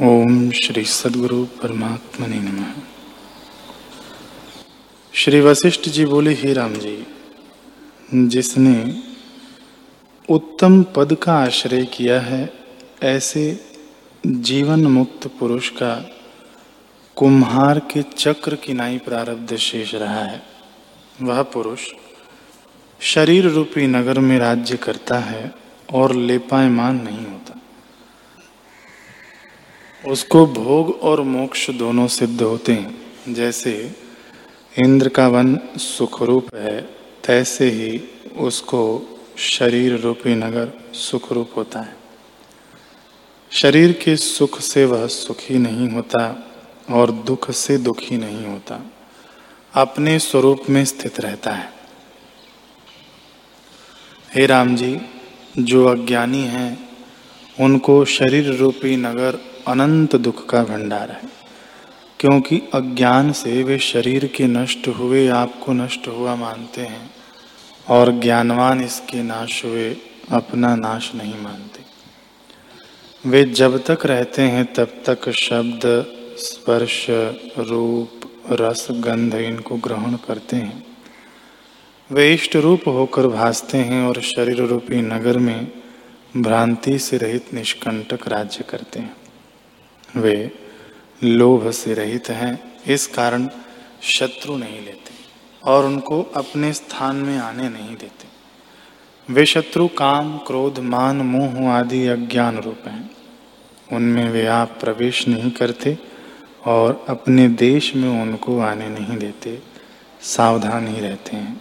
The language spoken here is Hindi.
ओम श्री सदगुरु परमात्मा ने नम। श्री वशिष्ठ जी बोले, ही राम जी, जिसने उत्तम पद का आश्रय किया है, ऐसे जीवन मुक्त पुरुष का कुम्हार के चक्र की नाई प्रारब्ध शेष रहा है। वह पुरुष शरीर रूपी नगर में राज्य करता है और लेपायमान नहीं होता। उसको भोग और मोक्ष दोनों सिद्ध होते हैं। जैसे इंद्र का वन सुखरूप है, तैसे ही उसको शरीर रूपी नगर सुखरूप होता है। शरीर के सुख से वह सुखी नहीं होता और दुख से दुखी नहीं होता। अपने स्वरूप में स्थित रहता है। हे राम जी, जो अज्ञानी हैं, उनको शरीर रूपी नगर अनंत दुख का भंडार है। क्योंकि अज्ञान से वे शरीर के नष्ट हुए, आपको नष्ट हुआ मानते हैं और ज्ञानवान इसके नाश हुए, अपना नाश नहीं मानते। वे जब तक रहते हैं, तब तक शब्द, स्पर्श, रूप, रस, गंध इनको ग्रहण करते हैं। वे इष्ट रूप होकर भासते हैं और शरीर रूपी नगर में भ्रांति से रहित निष्कंटक राज्य करते हैं। वे लोभ से रहित हैं, इस कारण शत्रु नहीं लेते और उनको अपने स्थान में आने नहीं देते। वे शत्रु काम, क्रोध, मान, मोह आदि अज्ञान रूप हैं। उनमें वे आप प्रवेश नहीं करते और अपने देश में उनको आने नहीं देते, सावधान ही रहते हैं।